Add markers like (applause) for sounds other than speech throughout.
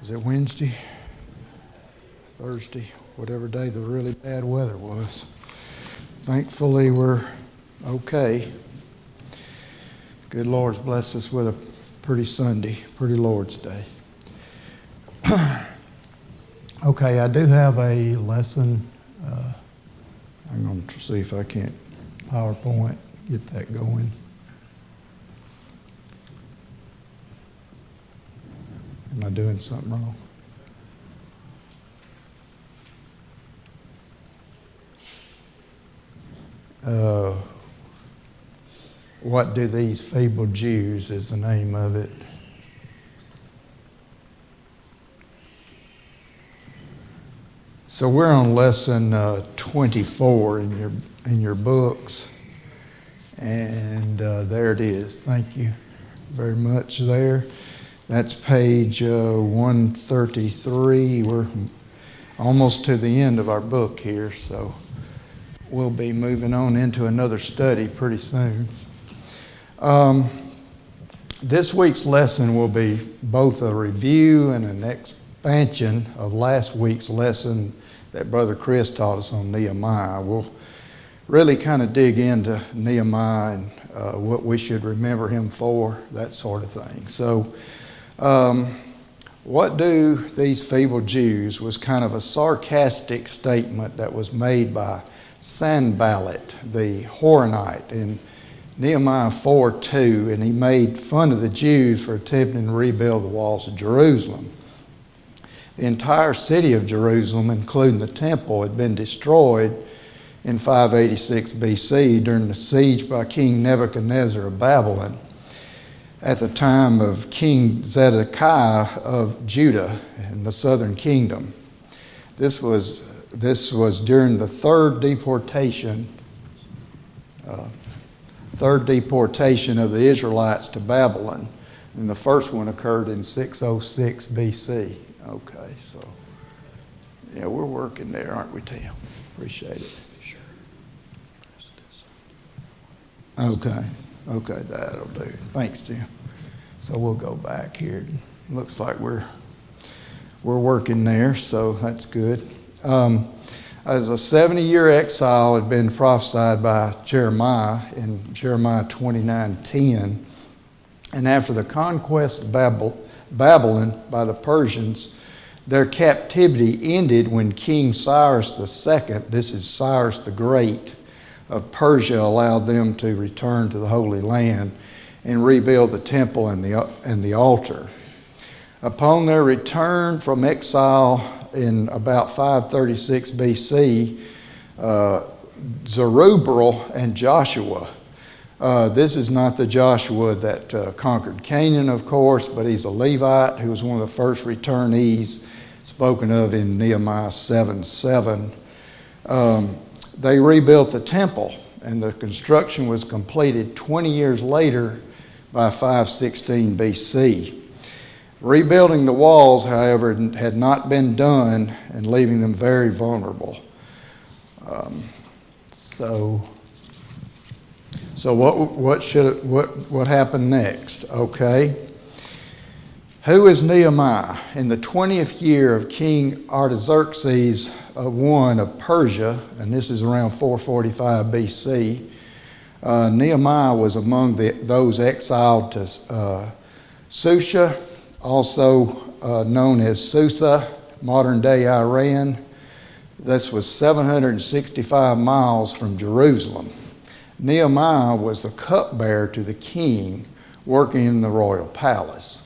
was it Wednesday, Thursday, whatever day the really bad weather was. Thankfully, we're okay. Good Lord's blessed us with a pretty Sunday, pretty Lord's Day. (clears throat) okay, I do have a lesson. Uh, I'm going to see if I can't PowerPoint get that going. Am I doing something wrong? Uh, what do these feeble Jews is the name of it. So we're on lesson uh, 24 in your in your books, and uh, there it is. Thank you very much there. That's page uh, 133. We're almost to the end of our book here, so we'll be moving on into another study pretty soon. Um, this week's lesson will be both a review and an expansion of last week's lesson that Brother Chris taught us on Nehemiah. We'll really kind of dig into Nehemiah and uh, what we should remember him for, that sort of thing. So, um, what do these feeble Jews was kind of a sarcastic statement that was made by Sanballat, the Horonite, in Nehemiah 4 2, and he made fun of the Jews for attempting to rebuild the walls of Jerusalem. The entire city of Jerusalem, including the temple, had been destroyed in 586 BC during the siege by King Nebuchadnezzar of Babylon at the time of King Zedekiah of Judah in the southern kingdom. This was, this was during the third deportation, uh, third deportation of the Israelites to Babylon. And the first one occurred in 606 BC. Okay, so yeah, we're working there, aren't we, Tim? Appreciate it. Sure. Okay. Okay, that'll do. Thanks, Jim. So we'll go back here. Looks like we're we're working there, so that's good. Um, as a 70 year exile had been prophesied by Jeremiah in Jeremiah 29:10, and after the conquest of Babylon by the Persians, their captivity ended when King Cyrus II, this is Cyrus the Great, of Persia allowed them to return to the Holy Land and rebuild the temple and the, and the altar. Upon their return from exile in about 536 BC, uh, Zerubbabel and Joshua. Uh, this is not the Joshua that uh, conquered Canaan, of course, but he's a Levite who was one of the first returnees spoken of in Nehemiah 7 7. Um, they rebuilt the temple, and the construction was completed 20 years later by 516 BC. Rebuilding the walls, however, had not been done and leaving them very vulnerable. Um, so, so what, what, should, what, what happened next? Okay. Who is Nehemiah? In the 20th year of King Artaxerxes I of Persia, and this is around 445 BC, uh, Nehemiah was among the, those exiled to uh, Susha, also uh, known as Susa, modern day Iran. This was 765 miles from Jerusalem. Nehemiah was the cupbearer to the king working in the royal palace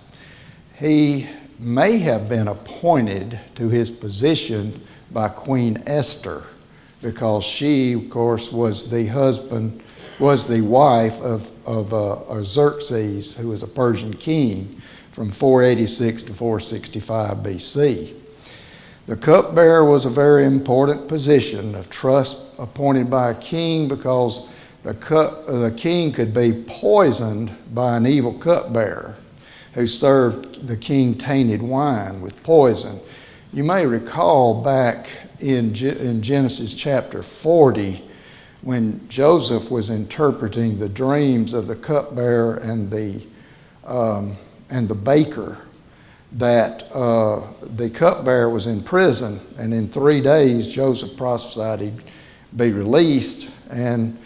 he may have been appointed to his position by Queen Esther because she, of course, was the husband, was the wife of, of uh, Xerxes, who was a Persian king from 486 to 465 BC. The cupbearer was a very important position of trust appointed by a king because the, cup, the king could be poisoned by an evil cupbearer who served the king tainted wine with poison. You may recall back in, in Genesis chapter 40 when Joseph was interpreting the dreams of the cupbearer and the, um, and the baker. that uh, the cupbearer was in prison, and in three days Joseph prophesied he'd be released. And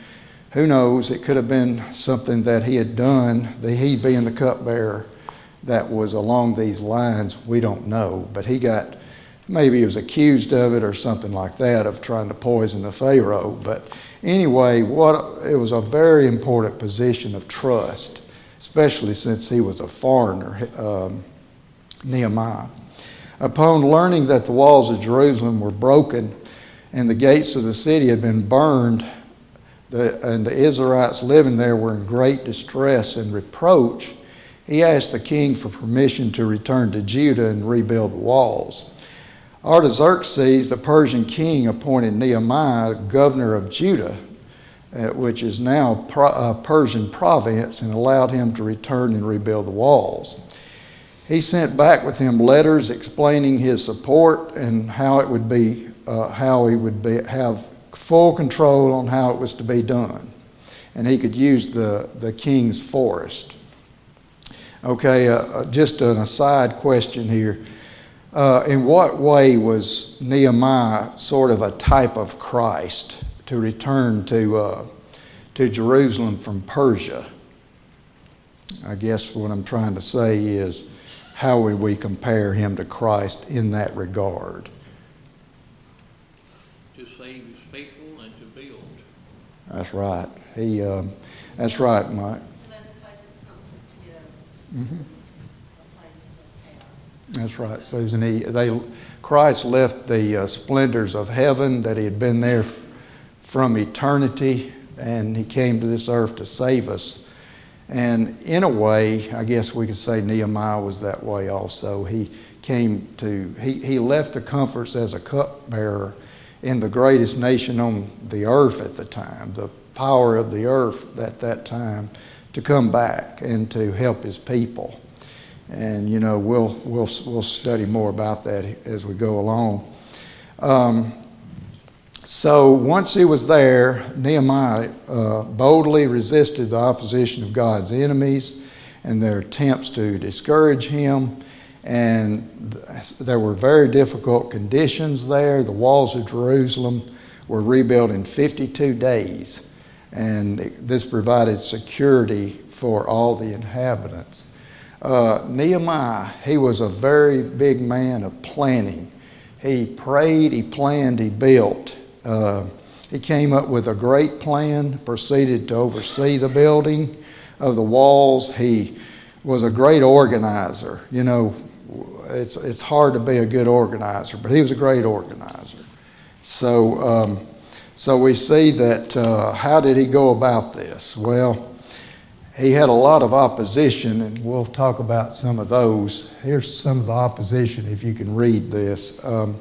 who knows, it could have been something that he had done, the, he being the cupbearer, that was along these lines. We don't know. But he got, maybe he was accused of it or something like that, of trying to poison the Pharaoh. But anyway, what, it was a very important position of trust, especially since he was a foreigner. Um, Nehemiah. Upon learning that the walls of Jerusalem were broken and the gates of the city had been burned, the, and the Israelites living there were in great distress and reproach, he asked the king for permission to return to Judah and rebuild the walls. Artaxerxes, the Persian king, appointed Nehemiah governor of Judah, uh, which is now a uh, Persian province, and allowed him to return and rebuild the walls. He sent back with him letters explaining his support and how it would be, uh, how he would be, have full control on how it was to be done. And he could use the, the king's forest. Okay, uh, uh just an aside question here. Uh, in what way was Nehemiah sort of a type of Christ to return to, uh, to Jerusalem from Persia? I guess what I'm trying to say is how would we compare him to Christ in that regard? To save his people and to build. That's right. He, um, that's right, Mike. Mm-hmm. That's right, Susan. He, they, Christ left the uh, splendors of heaven that he had been there f- from eternity, and he came to this earth to save us and in a way, I guess we could say Nehemiah was that way also. He came to, he, he left the comforts as a cupbearer in the greatest nation on the earth at the time, the power of the earth at that time, to come back and to help his people. And, you know, we'll, we'll, we'll study more about that as we go along. Um, so once he was there, Nehemiah uh, boldly resisted the opposition of God's enemies and their attempts to discourage him. And there were very difficult conditions there. The walls of Jerusalem were rebuilt in 52 days, and this provided security for all the inhabitants. Uh, Nehemiah, he was a very big man of planning. He prayed, he planned, he built. Uh, he came up with a great plan, proceeded to oversee the building of the walls. He was a great organizer. You know, it's, it's hard to be a good organizer, but he was a great organizer. So, um, so we see that uh, how did he go about this? Well, he had a lot of opposition, and we'll talk about some of those. Here's some of the opposition if you can read this. Um,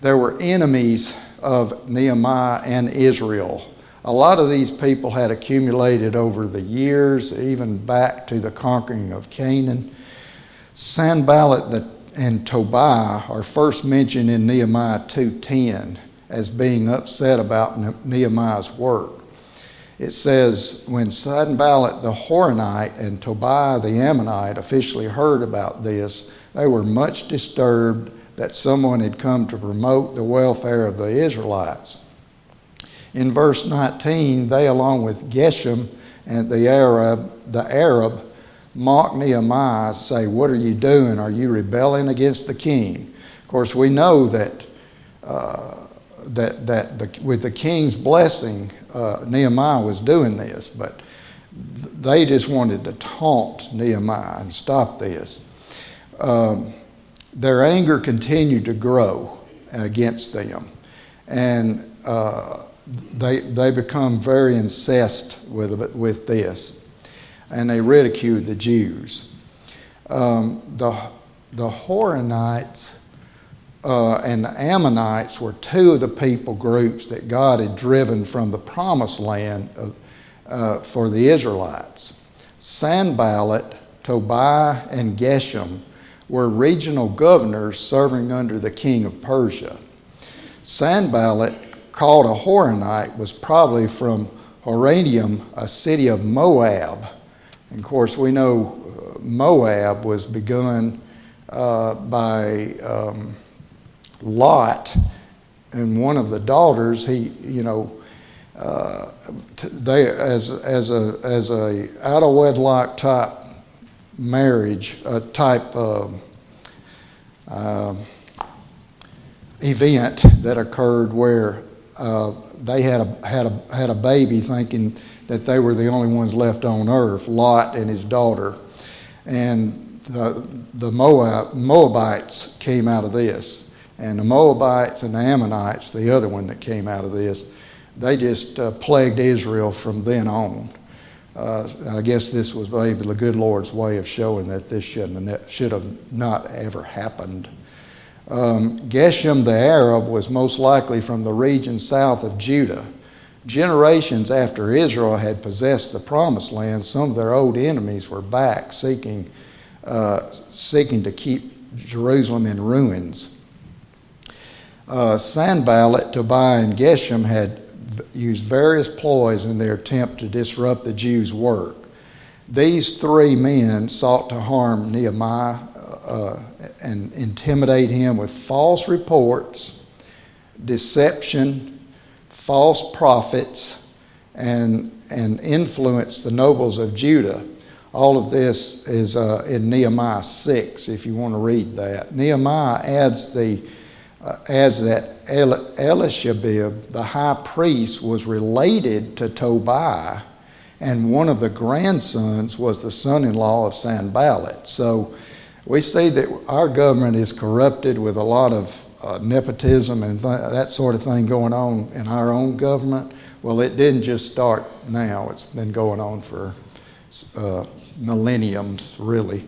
there were enemies of Nehemiah and Israel. A lot of these people had accumulated over the years, even back to the conquering of Canaan. Sanballat and Tobiah are first mentioned in Nehemiah 2:10 as being upset about Nehemiah's work. It says, when Sanballat the Horonite and Tobiah the Ammonite officially heard about this, they were much disturbed that someone had come to promote the welfare of the Israelites. In verse 19, they, along with Geshem and the Arab, the Arab, mock Nehemiah, say, What are you doing? Are you rebelling against the king? Of course, we know that, uh, that, that the, with the king's blessing, uh, Nehemiah was doing this, but they just wanted to taunt Nehemiah and stop this. Um, their anger continued to grow against them. And uh, they, they become very incensed with, with this. And they ridiculed the Jews. Um, the, the Horonites uh, and the Ammonites were two of the people groups that God had driven from the promised land of, uh, for the Israelites. Sanballat, Tobiah, and Geshem were regional governors serving under the king of Persia. Sanballat, called a Horonite, was probably from Horonaim, a city of Moab. And of course, we know uh, Moab was begun uh, by um, Lot and one of the daughters. He, you know, uh, they as as a as a out of wedlock type marriage, a type. of, um, event that occurred where uh, they had a, had, a, had a baby thinking that they were the only ones left on earth, Lot and his daughter. And the, the Moab, Moabites came out of this. And the Moabites and the Ammonites, the other one that came out of this, they just uh, plagued Israel from then on. Uh, I guess this was maybe the good Lord's way of showing that this should have not ever happened. Um, Geshem the Arab was most likely from the region south of Judah. Generations after Israel had possessed the promised land, some of their old enemies were back seeking, uh, seeking to keep Jerusalem in ruins. Uh, Sanballat, Tobiah, and Geshem had used various ploys in their attempt to disrupt the Jews' work. These three men sought to harm Nehemiah uh, and intimidate him with false reports, deception, false prophets, and, and influence the nobles of Judah. All of this is uh, in Nehemiah 6, if you want to read that. Nehemiah adds, the, uh, adds that El- Elishabib, the high priest, was related to Tobiah, and one of the grandsons was the son in law of Sanballat. So we see that our government is corrupted with a lot of uh, nepotism and th- that sort of thing going on in our own government. Well, it didn't just start now, it's been going on for uh, millenniums, really.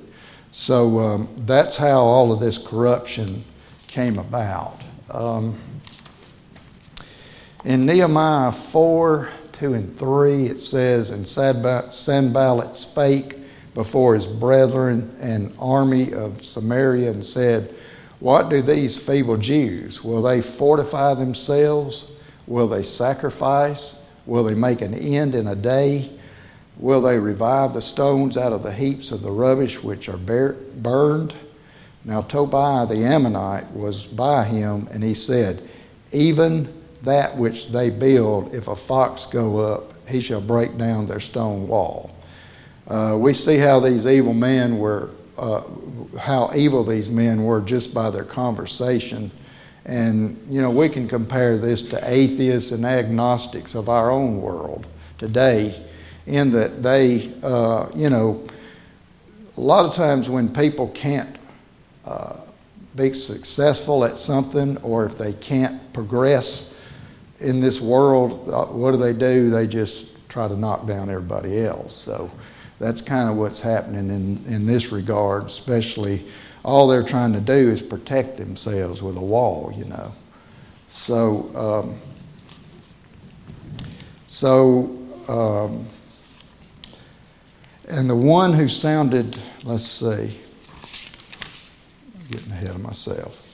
So um, that's how all of this corruption came about. Um, in Nehemiah 4 2 and 3, it says, And Sanballat spake before his brethren and army of Samaria and said, What do these feeble Jews? Will they fortify themselves? Will they sacrifice? Will they make an end in a day? Will they revive the stones out of the heaps of the rubbish which are burned? Now Tobiah the Ammonite was by him, and he said, Even that which they build, if a fox go up, he shall break down their stone wall. Uh, we see how these evil men were, uh, how evil these men were just by their conversation. And, you know, we can compare this to atheists and agnostics of our own world today, in that they, uh, you know, a lot of times when people can't be successful at something or if they can't progress in this world, uh, what do they do? They just try to knock down everybody else. So, that's kind of what's happening in, in this regard, especially all they're trying to do is protect themselves with a wall, you know. So, um, so, um, and the one who sounded, let's see, getting ahead of myself.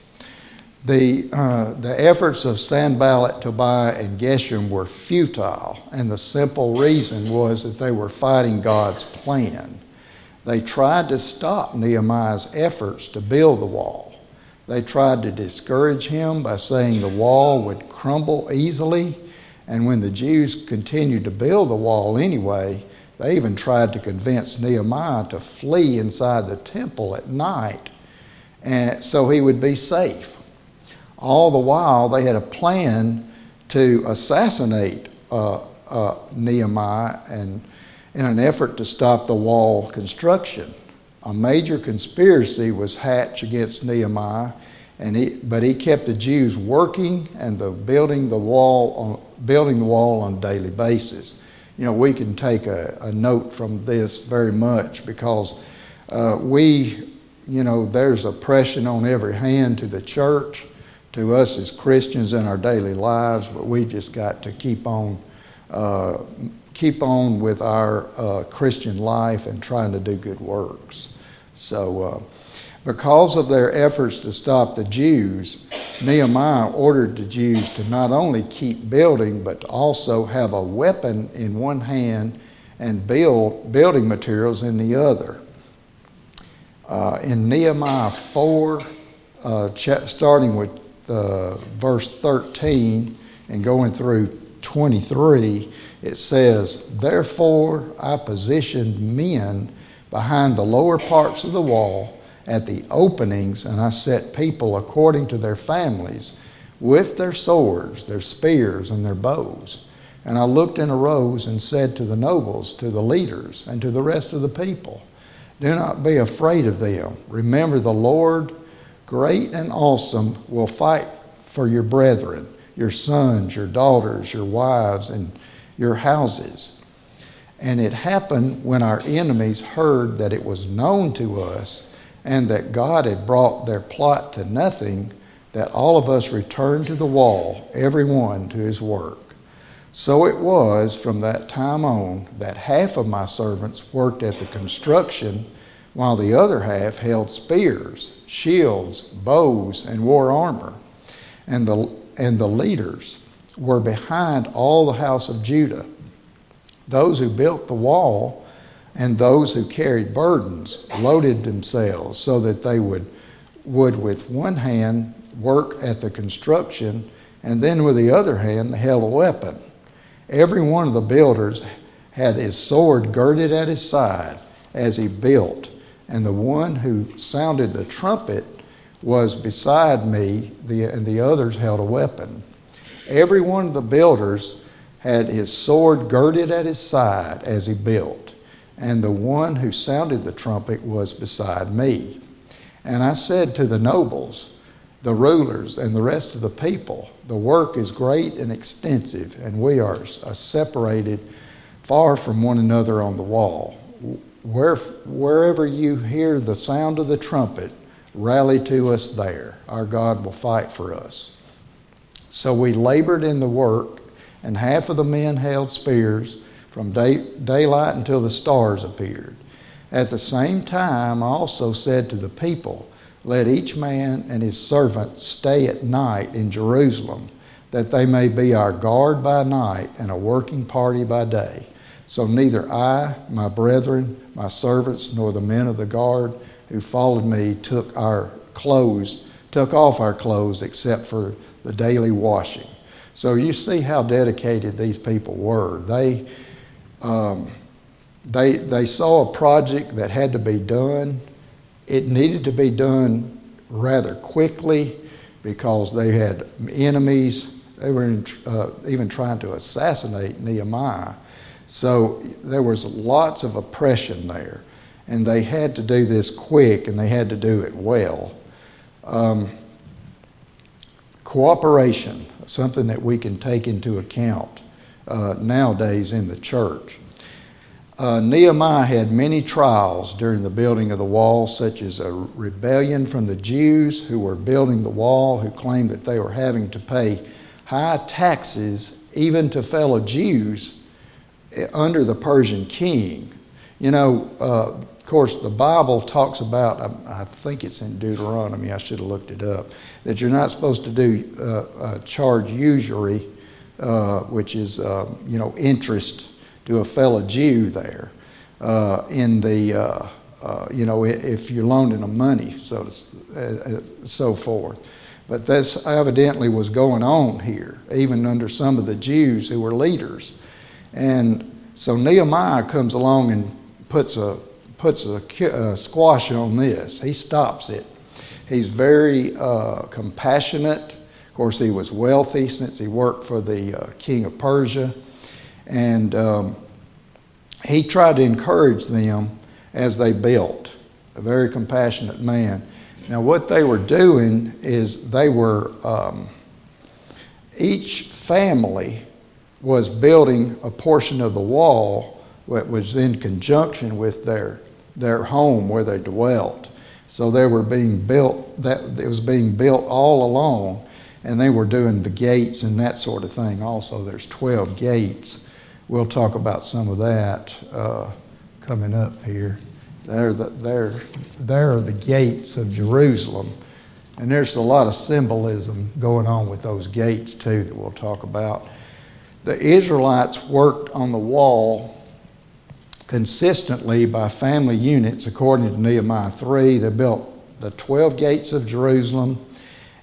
The, uh, the efforts of Sanballat, Tobiah, and Geshem were futile, and the simple reason was that they were fighting God's plan. They tried to stop Nehemiah's efforts to build the wall. They tried to discourage him by saying the wall would crumble easily, and when the Jews continued to build the wall anyway, they even tried to convince Nehemiah to flee inside the temple at night and so he would be safe. All the while, they had a plan to assassinate uh, uh, Nehemiah and in an effort to stop the wall construction. A major conspiracy was hatched against Nehemiah, and he, but he kept the Jews working and the building the wall on, building the wall on a daily basis. You know, we can take a, a note from this very much because uh, we, you know, there's oppression on every hand to the church to us as Christians in our daily lives, but we just got to keep on, uh, keep on with our uh, Christian life and trying to do good works. So, uh, because of their efforts to stop the Jews, Nehemiah ordered the Jews to not only keep building, but to also have a weapon in one hand and build building materials in the other. Uh, in Nehemiah 4, uh, starting with uh, verse 13 and going through 23, it says, Therefore I positioned men behind the lower parts of the wall at the openings, and I set people according to their families with their swords, their spears, and their bows. And I looked and arose and said to the nobles, to the leaders, and to the rest of the people, Do not be afraid of them. Remember the Lord, great and awesome, will fight for your brethren, your sons, your daughters, your wives, and your houses. And it happened when our enemies heard that it was known to us and that God had brought their plot to nothing, that all of us returned to the wall, every one to his work. So it was from that time on that half of my servants worked at the construction, while the other half held spears, shields, bows, and wore armor. And the, and the leaders were behind all the house of Judah, those who built the wall and those who carried burdens loaded themselves so that they would, would with one hand work at the construction and then with the other hand held a weapon. Every one of the builders had his sword girded at his side as he built, and the one who sounded the trumpet was beside me, the, and the others held a weapon. Every one of the builders had his sword girded at his side as he built, and the one who sounded the trumpet was beside me. And I said to the nobles, the rulers, and the rest of the people, The work is great and extensive, and we are uh, separated far from one another on the wall. Where, wherever you hear the sound of the trumpet, rally to us there. Our God will fight for us. So we labored in the work, and half of the men held spears from day, daylight until the stars appeared. At the same time, I also said to the people, Let each man and his servant stay at night in Jerusalem, that they may be our guard by night and a working party by day. So neither I, my brethren, my servants, nor the men of the guard who followed me took our clothes, took off our clothes except for the daily washing. So you see how dedicated these people were. They, um, they, they saw a project that had to be done. It needed to be done rather quickly because they had enemies. They were in, uh, even trying to assassinate Nehemiah. So there was lots of oppression there and they had to do this quick and they had to do it well. Um, cooperation, something that we can take into account uh, nowadays in the church. Uh, Nehemiah had many trials during the building of the wall, such as a rebellion from the Jews who were building the wall, who claimed that they were having to pay high taxes even to fellow Jews eh, under the Persian king. You know, uh, of course, the Bible talks about, I, I, think it's in Deuteronomy, I should have looked it up, that you're not supposed to do uh, uh, charge usury, uh, which is, uh, you know, interest to a fellow Jew there uh, in the, uh, you know, if you're loaning them money, so, to, so forth. But this evidently was going on here, even under some of the Jews who were leaders. And so Nehemiah comes along and puts a puts a squash on this. He stops it. He's very uh, compassionate. Of course, he was wealthy since he worked for the uh, king of Persia. And um, he tried to encourage them as they built. A very compassionate man. Now, what they were doing is they were, um, each family was building a portion of the wall that was in conjunction with their their home where they dwelt. So they were being built, that it was being built all along, and they were doing the gates and that sort of thing also. There's 12 gates. We'll talk about some of that uh, coming up here. There, the, there, there are the gates of Jerusalem. And there's a lot of symbolism going on with those gates, too, that we'll talk about. The Israelites worked on the wall consistently by family units, according to Nehemiah 3. They built the 12 gates of Jerusalem,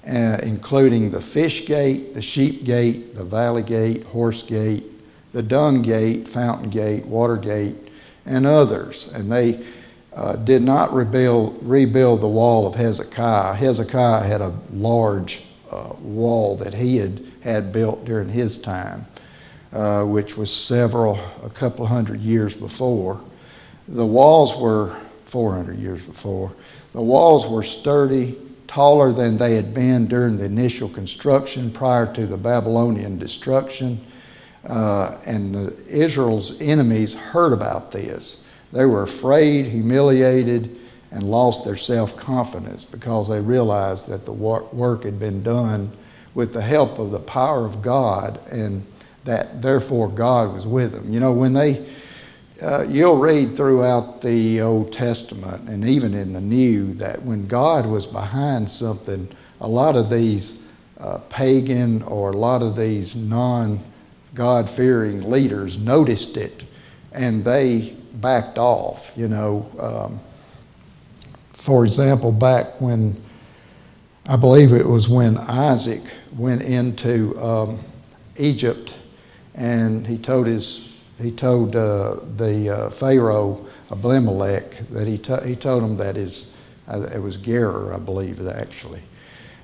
uh, including the fish gate, the sheep gate, the valley gate, horse gate, the dung gate, fountain gate, water gate, and others. And they uh, did not rebuild, rebuild the wall of Hezekiah. Hezekiah had a large uh, wall that he had had built during his time, uh, which was several, a couple hundred years before. The walls were 400 years before. The walls were sturdy, taller than they had been during the initial construction prior to the Babylonian destruction. Uh, and the, Israel's enemies heard about this. They were afraid, humiliated, and lost their self confidence because they realized that the work had been done with the help of the power of God and that therefore God was with them. You know, when they, uh, you'll read throughout the Old Testament and even in the New that when God was behind something, a lot of these uh, pagan or a lot of these non God fearing leaders noticed it and they backed off. You know, um, for example, back when I believe it was when Isaac went into um, Egypt and he told his he told uh, the uh, Pharaoh Abimelech that he, he told him that his uh, it was Gerar I believe actually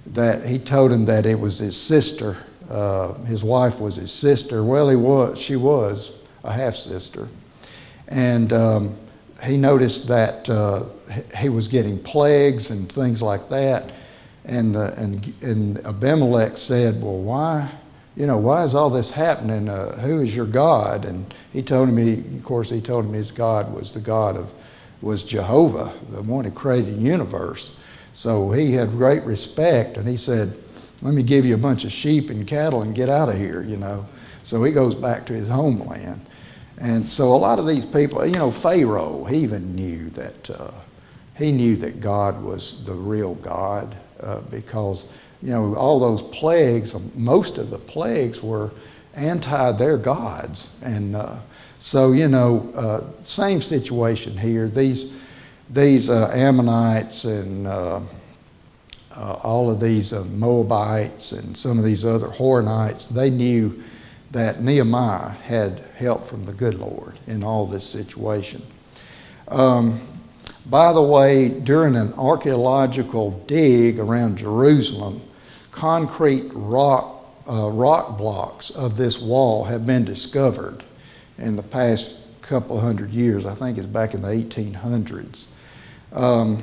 that he told him that it was his sister uh, his wife was his sister well he was she was a half sister and um, he noticed that uh, he was getting plagues and things like that and, and, and Abimelech said, Well, why? You know, why is all this happening? Uh, who is your God? And he told him, of course, he told him his God was the God of, was Jehovah, the one who created the universe. So he had great respect, and he said, Let me give you a bunch of sheep and cattle and get out of here, you know. So he goes back to his homeland. And so a lot of these people, you know, Pharaoh, he even knew that, uh, he knew that God was the real God uh, because you know all those plagues, most of the plagues were anti their gods, and uh, so you know uh, same situation here. These these uh, Ammonites and uh, all of these Moabites and some of these other Horonites, they knew that Nehemiah had help from the good Lord in all this situation. Um, by the way, during an archaeological dig around Jerusalem, concrete rock, uh, rock blocks of this wall have been discovered in the past couple hundred years. I think it's back in the 1800s. Um,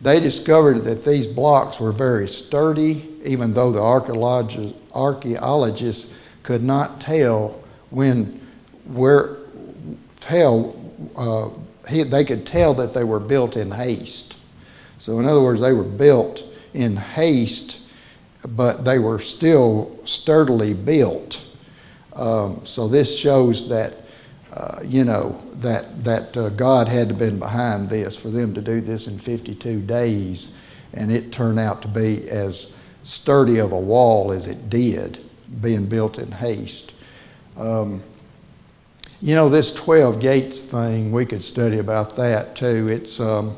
they discovered that these blocks were very sturdy, even though the archaeologists could not tell when, where, tell uh, he, they could tell that they were built in haste. So, in other words, they were built in haste, but they were still sturdily built. Um, so, this shows that, uh, you know, that, that uh, God had to been behind this for them to do this in 52 days, and it turned out to be as sturdy of a wall as it did, being built in haste. Um, you know, this 12 gates thing, we could study about that too. It's um,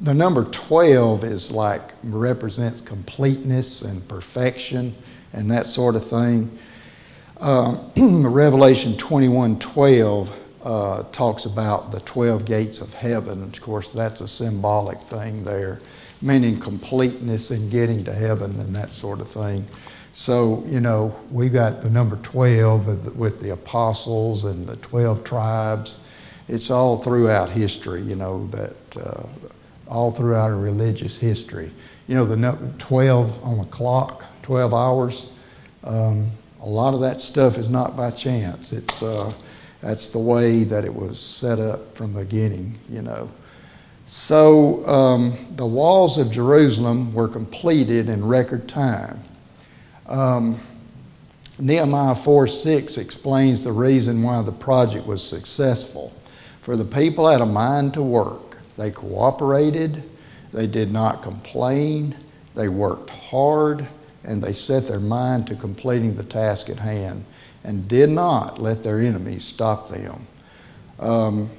the number 12 is like represents completeness and perfection and that sort of thing. Um, (clears throat) Revelation 21 12 uh, talks about the 12 gates of heaven. Of course, that's a symbolic thing there, meaning completeness in getting to heaven and that sort of thing. So, you know, we got the number 12 with the apostles and the 12 tribes. It's all throughout history, you know, that uh, all throughout our religious history. You know, the number 12 on the clock, 12 hours, um, a lot of that stuff is not by chance. It's, uh, that's the way that it was set up from the beginning, you know. So um, the walls of Jerusalem were completed in record time. Um, Nehemiah 4 6 explains the reason why the project was successful. For the people had a mind to work. They cooperated, they did not complain, they worked hard, and they set their mind to completing the task at hand and did not let their enemies stop them. Um,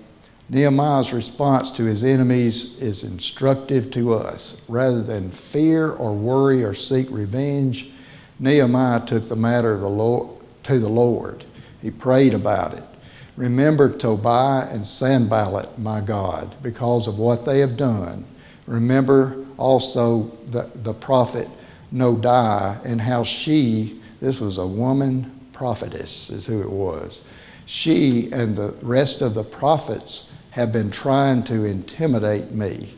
Nehemiah's response to his enemies is instructive to us. Rather than fear or worry or seek revenge, Nehemiah took the matter the Lord, to the Lord. He prayed about it. Remember Tobiah and Sanballat, my God, because of what they have done. Remember also the, the prophet Noadiah and how she, this was a woman prophetess, is who it was. She and the rest of the prophets have been trying to intimidate me.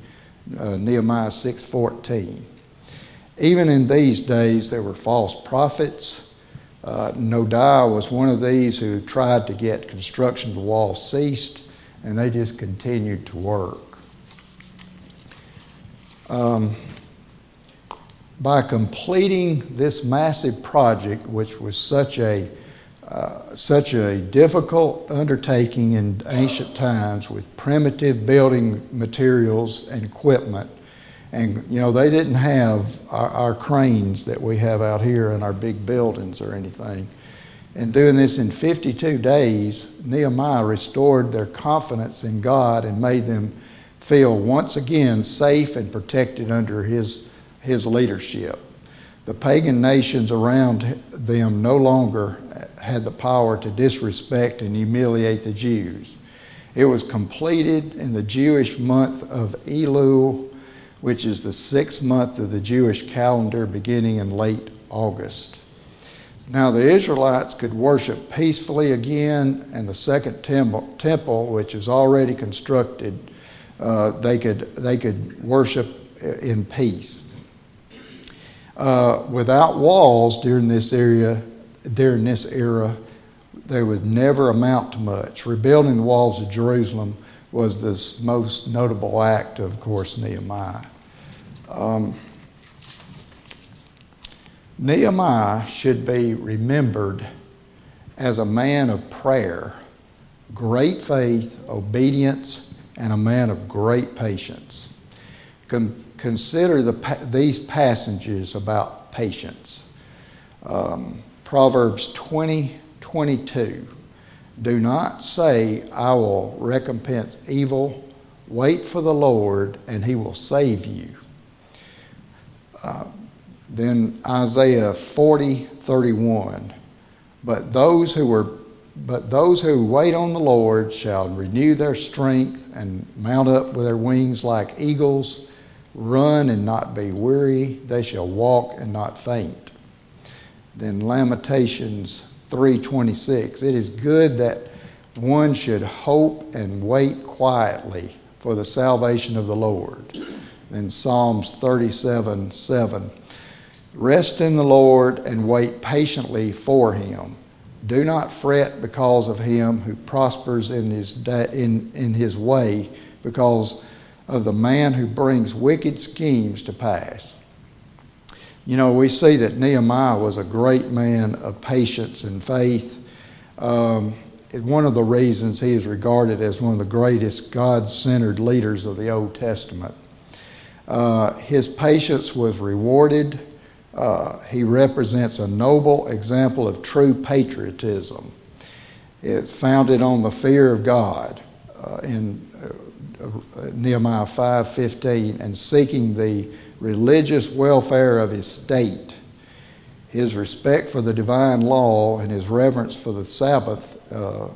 Uh, Nehemiah 6:14. Even in these days, there were false prophets. Uh, Noadiah was one of these who tried to get construction of the wall ceased, and they just continued to work. Um, by completing this massive project, which was such a uh, such a difficult undertaking in ancient times with primitive building materials and equipment. And, you know, they didn't have our, our, cranes that we have out here in our big buildings or anything. And doing this in 52 days, Nehemiah restored their confidence in God and made them feel once again safe and protected under his, his leadership the pagan nations around them no longer had the power to disrespect and humiliate the Jews. It was completed in the Jewish month of Elul, which is the sixth month of the Jewish calendar beginning in late August. Now the Israelites could worship peacefully again, and the second temple, temple which is already constructed, uh, they, could, they could worship in peace uh, without walls during this area, during this era, they would never amount to much. Rebuilding the walls of Jerusalem was this most notable act, of course, Nehemiah. Um, Nehemiah should be remembered as a man of prayer, great faith, obedience, and a man of great patience. Consider the, these passages about patience. Um, Proverbs 20 22. Do not say, I will recompense evil. Wait for the Lord, and he will save you. Uh, then Isaiah 40 31. But those who were but those who wait on the Lord shall renew their strength and mount up with their wings like eagles run and not be weary, they shall walk and not faint. Then Lamentations 3:26, it is good that one should hope and wait quietly for the salvation of the Lord. Then Psalms 37 7. Rest in the Lord and wait patiently for him. Do not fret because of him who prospers in his, da- in, in his way, because of the man who brings wicked schemes to pass. You know, we see that Nehemiah was a great man of patience and faith. Um, one of the reasons he is regarded as one of the greatest God centered leaders of the Old Testament. Uh, his patience was rewarded. Uh, he represents a noble example of true patriotism. It's founded on the fear of God. Uh, in Nehemiah 5:15 and seeking the religious welfare of his state. His respect for the divine law and his reverence for the Sabbath, uh,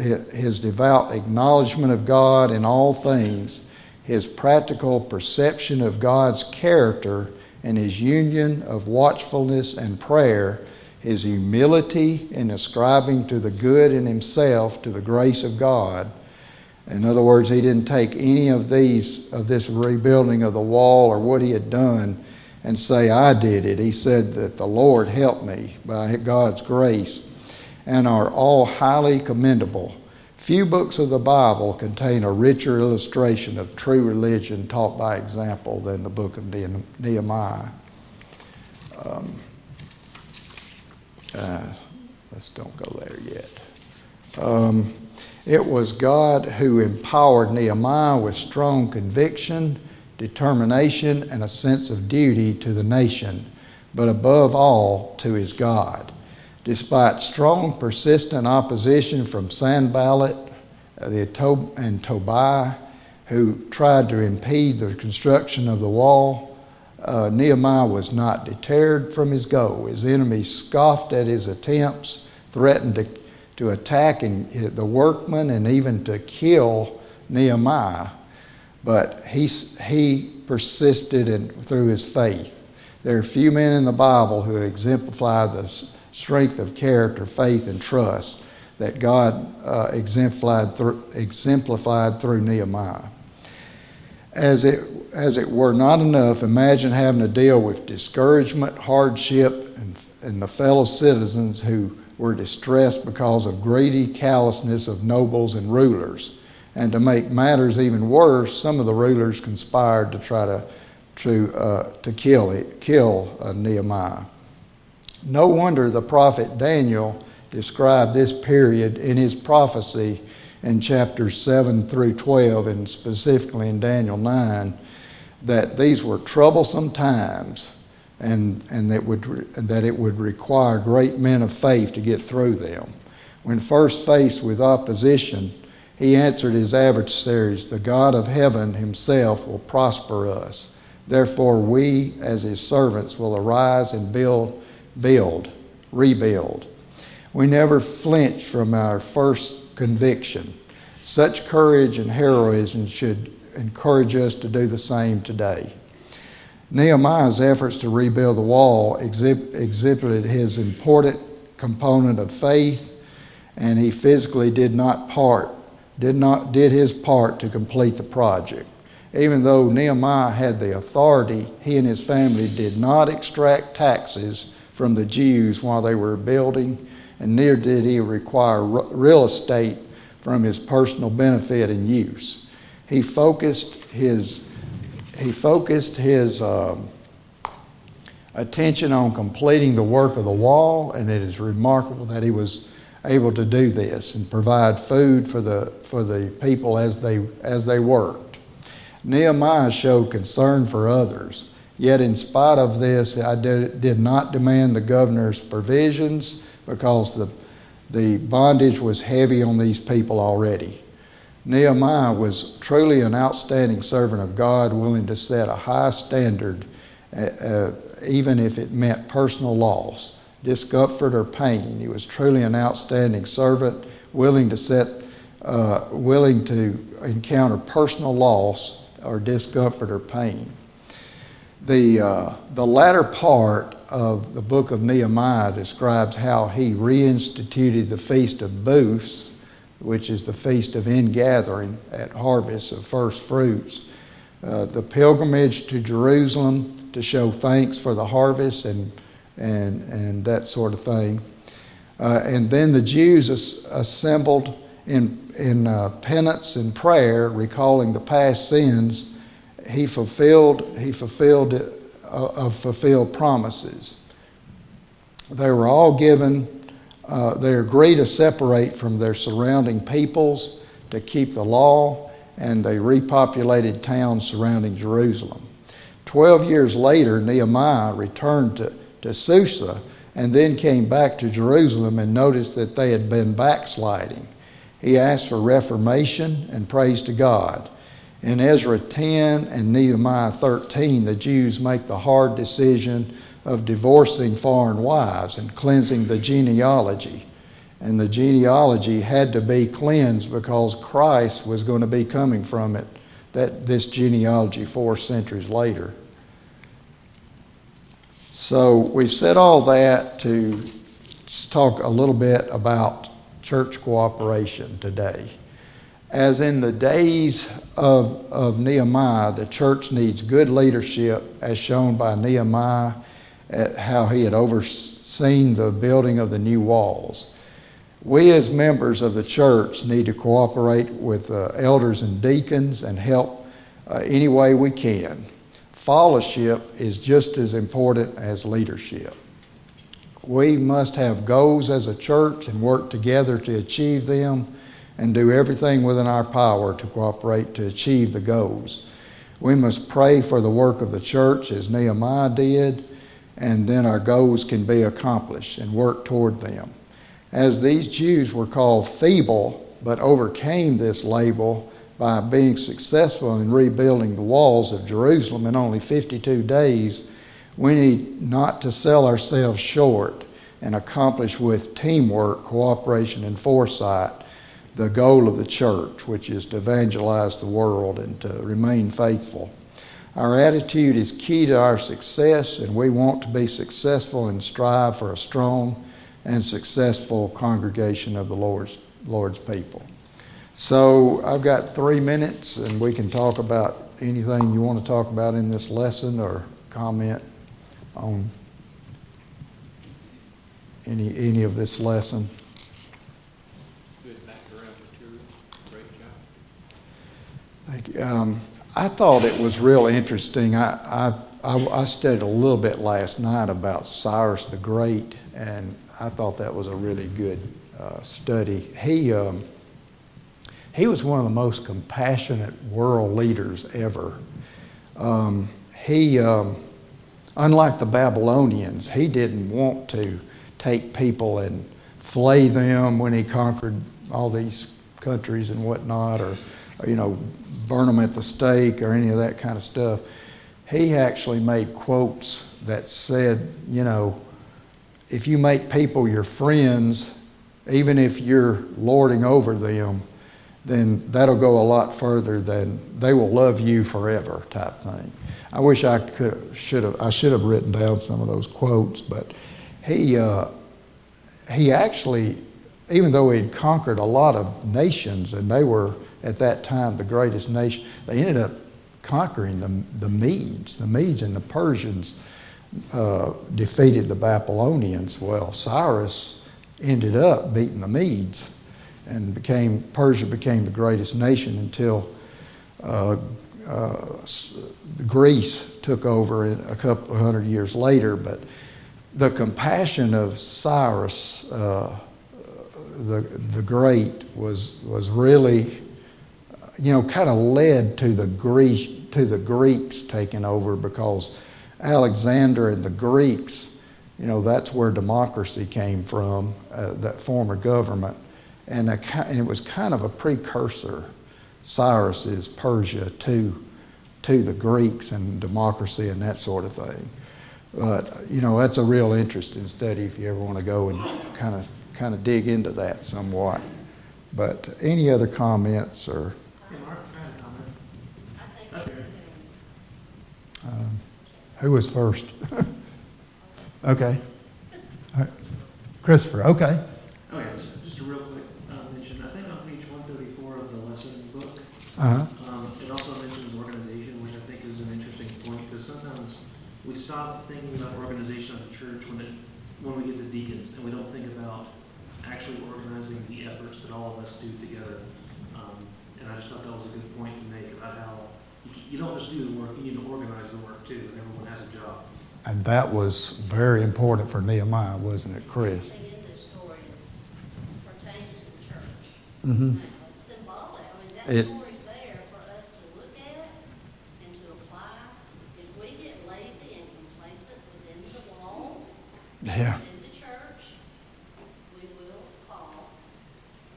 his devout acknowledgement of God in all things, his practical perception of God's character, and his union of watchfulness and prayer, his humility in ascribing to the good in himself to the grace of God in other words, he didn't take any of these, of this rebuilding of the wall or what he had done and say, I did it. He said that the Lord helped me by God's grace and are all highly commendable. Few books of the Bible contain a richer illustration of true religion taught by example than the book of Nehemiah. Um, uh, let's don't go there yet. Um, it was God who empowered Nehemiah with strong conviction, determination, and a sense of duty to the nation, but above all to his God. Despite strong, persistent opposition from Sanballat uh, and Tobiah, who tried to impede the construction of the wall. Uh, Nehemiah was not deterred from his goal. His enemies scoffed at his attempts, threatened to, to attack and the workmen, and even to kill Nehemiah. But he, he persisted in, through his faith. There are few men in the Bible who exemplify the strength of character, faith, and trust that God uh, exemplified, through, exemplified through Nehemiah. As it, as it were not enough, imagine having to deal with discouragement, hardship, and, and the fellow citizens who were distressed because of greedy callousness of nobles and rulers. And to make matters even worse, some of the rulers conspired to try to, to, uh, to kill, it, kill uh, Nehemiah. No wonder the prophet Daniel described this period in his prophecy in chapters 7 through 12, and specifically in Daniel 9, that these were troublesome times and, and that, would, that it would require great men of faith to get through them. When first faced with opposition, he answered his adversaries, The God of heaven himself will prosper us. Therefore, we, as his servants, will arise and build, build, rebuild. We never flinch from our first conviction. Such courage and heroism should encourage us to do the same today. Nehemiah's efforts to rebuild the wall exhibited his important component of faith, and he physically did not part did not did his part to complete the project. Even though Nehemiah had the authority, he and his family did not extract taxes from the Jews while they were building, and neither did he require real estate from his personal benefit and use. He focused his he focused his um, attention on completing the work of the wall, and it is remarkable that he was able to do this and provide food for the, for the people as they, as they worked. Nehemiah showed concern for others, yet, in spite of this, I did, did not demand the governor's provisions because the, the bondage was heavy on these people already. Nehemiah was truly an outstanding servant of God, willing to set a high standard, uh, uh even if it meant personal loss discomfort, or pain. He was truly an outstanding servant, willing to set, uh, willing to encounter personal loss or discomfort or pain. The, uh, the latter part of the book of Nehemiah describes how he reinstituted the Feast of Booths, which is the feast of ingathering at harvest of first fruits, uh, the pilgrimage to Jerusalem to show thanks for the harvest and and, and that sort of thing. Uh, and then the Jews as, assembled in, in uh, penance and prayer, recalling the past sins. He fulfilled, he fulfilled uh, of fulfilled promises. They were all given, uh, they agreed to separate from their surrounding peoples to keep the law, and they repopulated towns surrounding Jerusalem. Twelve years later, Nehemiah returned to to Susa and then came back to Jerusalem and noticed that they had been backsliding. He asked for reformation and praise to God. In Ezra 10 and Nehemiah 13, the Jews make the hard decision of divorcing foreign wives and cleansing the genealogy. And the genealogy had to be cleansed because Christ was going to be coming from it, that this genealogy four centuries later. So we've said all that to talk a little bit about church cooperation today. As in the days of, of Nehemiah, the church needs good leadership, as shown by Nehemiah, how he had overseen the building of the new walls. We, as members of the church, need to cooperate with uh, elders and deacons and help uh, any way we can fellowship is just as important as leadership. We must have goals as a church and work together to achieve them and do everything within our power to cooperate to achieve the goals. We must pray for the work of the church as Nehemiah did, and then our goals can be accomplished and work toward them. As these Jews were called feeble but overcame this label by being successful in rebuilding the walls of Jerusalem in only 52 days, we need not to sell ourselves short and accomplish with teamwork, cooperation, and foresight the goal of the church, which is to evangelize the world and to remain faithful. Our attitude is key to our success, and we want to be successful and strive for a strong and successful congregation of the Lord's, Lord's people. So I've got three minutes, and we can talk about anything you want to talk about in this lesson or comment on any, any of this lesson. Good background material, great job. Thank you. Um, I thought it was real interesting. I, I, I, studied a little bit last night about Cyrus the Great, and I thought that was a really good uh, study. He, um, he was one of the most compassionate world leaders ever. Um, he, um, unlike the Babylonians, he didn't want to take people and flay them when he conquered all these countries and whatnot, or, you know, burn them at the stake or any of that kind of stuff. He actually made quotes that said, you know, if you make people your friends, even if you're lording over them, then that'll go a lot further than they will love you forever type thing. I wish I could should have I should have written down some of those quotes, but he uh, he actually, even though he'd conquered a lot of nations and they were at that time the greatest nation, they ended up conquering the the Medes. The Medes and the Persians uh, defeated the Babylonians. Well, Cyrus ended up beating the Medes and became Persia became the greatest nation until uh, uh, Greece took over a couple hundred years later. But the compassion of Cyrus, uh, the the Great, was was really, you know, kind of led to the Greek to the Greeks taking over because Alexander and the Greeks, you know, that's where democracy came from, uh, that form of government and, a, and, it was kind of a precursor, Cyrus's Persia, to, to the Greeks and democracy and that sort of thing. But you know that's a real interesting study if you ever want to go and kind of kind of dig into that somewhat. But any other comments or? Yeah, Mark, I had a comment. Okay. Um, who was first? (laughs) okay. All right. Christopher. Okay. Oh, yeah, just, just a real quick uh, mention. I think on page 134 of the lesson book, Uh huh. um, it also mentions organization, which I think is an interesting point because sometimes we stop thinking about organization of the church when it when we get to deacons, and we don't think about actually organizing the efforts that all of us do together. Um, and I just thought that was a good point to make about how you, you don't just do the work; you need to organize the work too, and everyone has a job. And that was very important for Nehemiah, wasn't it, Chris? Everything in this story is, pertains to the church. Mm-hmm. Now, It's symbolic, I mean, that It- story's there for us to look at and to apply. If we get lazy and complacent within the walls, Yeah. within the church, we will fall.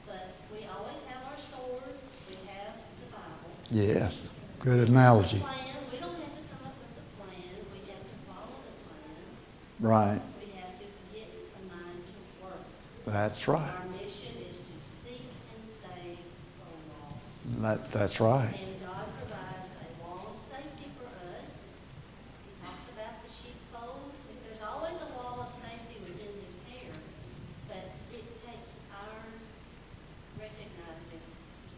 But we always have our swords, we have the Bible. Yes. Good analogy. The plan, we don't have to come up with the plan, we have to follow the plan. Right. We have to get the mind to work. That's right. Our mission is to seek and save the lost. That, that's right. And God provides a wall of safety for us. He talks about the sheepfold. There's always a wall of safety within his care, but it takes our recognizing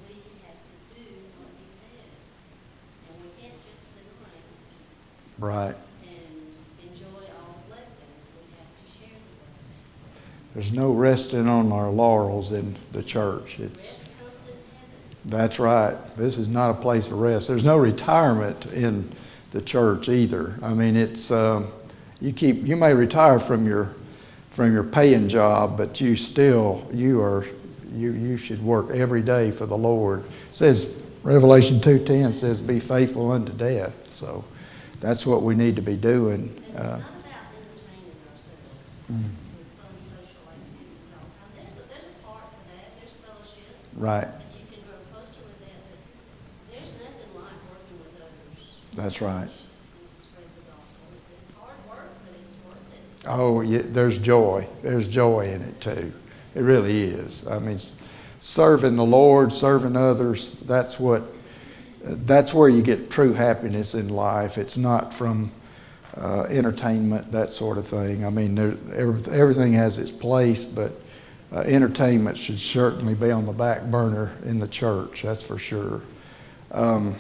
we have to do what he says. And we can't just sit around Right. and enjoy all the blessings. We have to share the blessings. There's no resting on our laurels in the church. It's, Rest comes in heaven. that's right. This is not a place of rest. There's no retirement in the church either. I mean, it's, um, you keep, you may retire from your, from your paying job, but you still, you are, you, you should work every day for the Lord. It says, Revelation 2.10 says, be faithful unto death. So that's what we need to be doing. Uh, not about entertaining ourselves with fun social activities all the time. There's a, there's a part for that, there's fellowship, Right. you can grow closer with them. But there's nothing like working with others. That's right. Spread the gospel. It's, it's hard work, but it's worth it. Oh, yeah, there's joy. There's joy in it too. It really is. I mean, serving the Lord, serving others, that's what, that's where you get true happiness in life. It's not from uh, entertainment, that sort of thing. I mean, there, everything has its place, but uh, entertainment should certainly be on the back burner in the church, that's for sure. Um,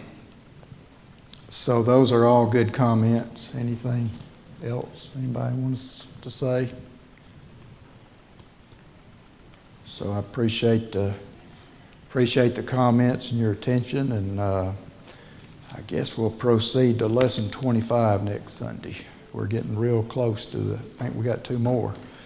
so those are all good comments. Anything else anybody wants to say? So I appreciate the, appreciate the comments and your attention, and uh, I guess we'll proceed to lesson 25 next Sunday. We're getting real close to the, I think we got two more.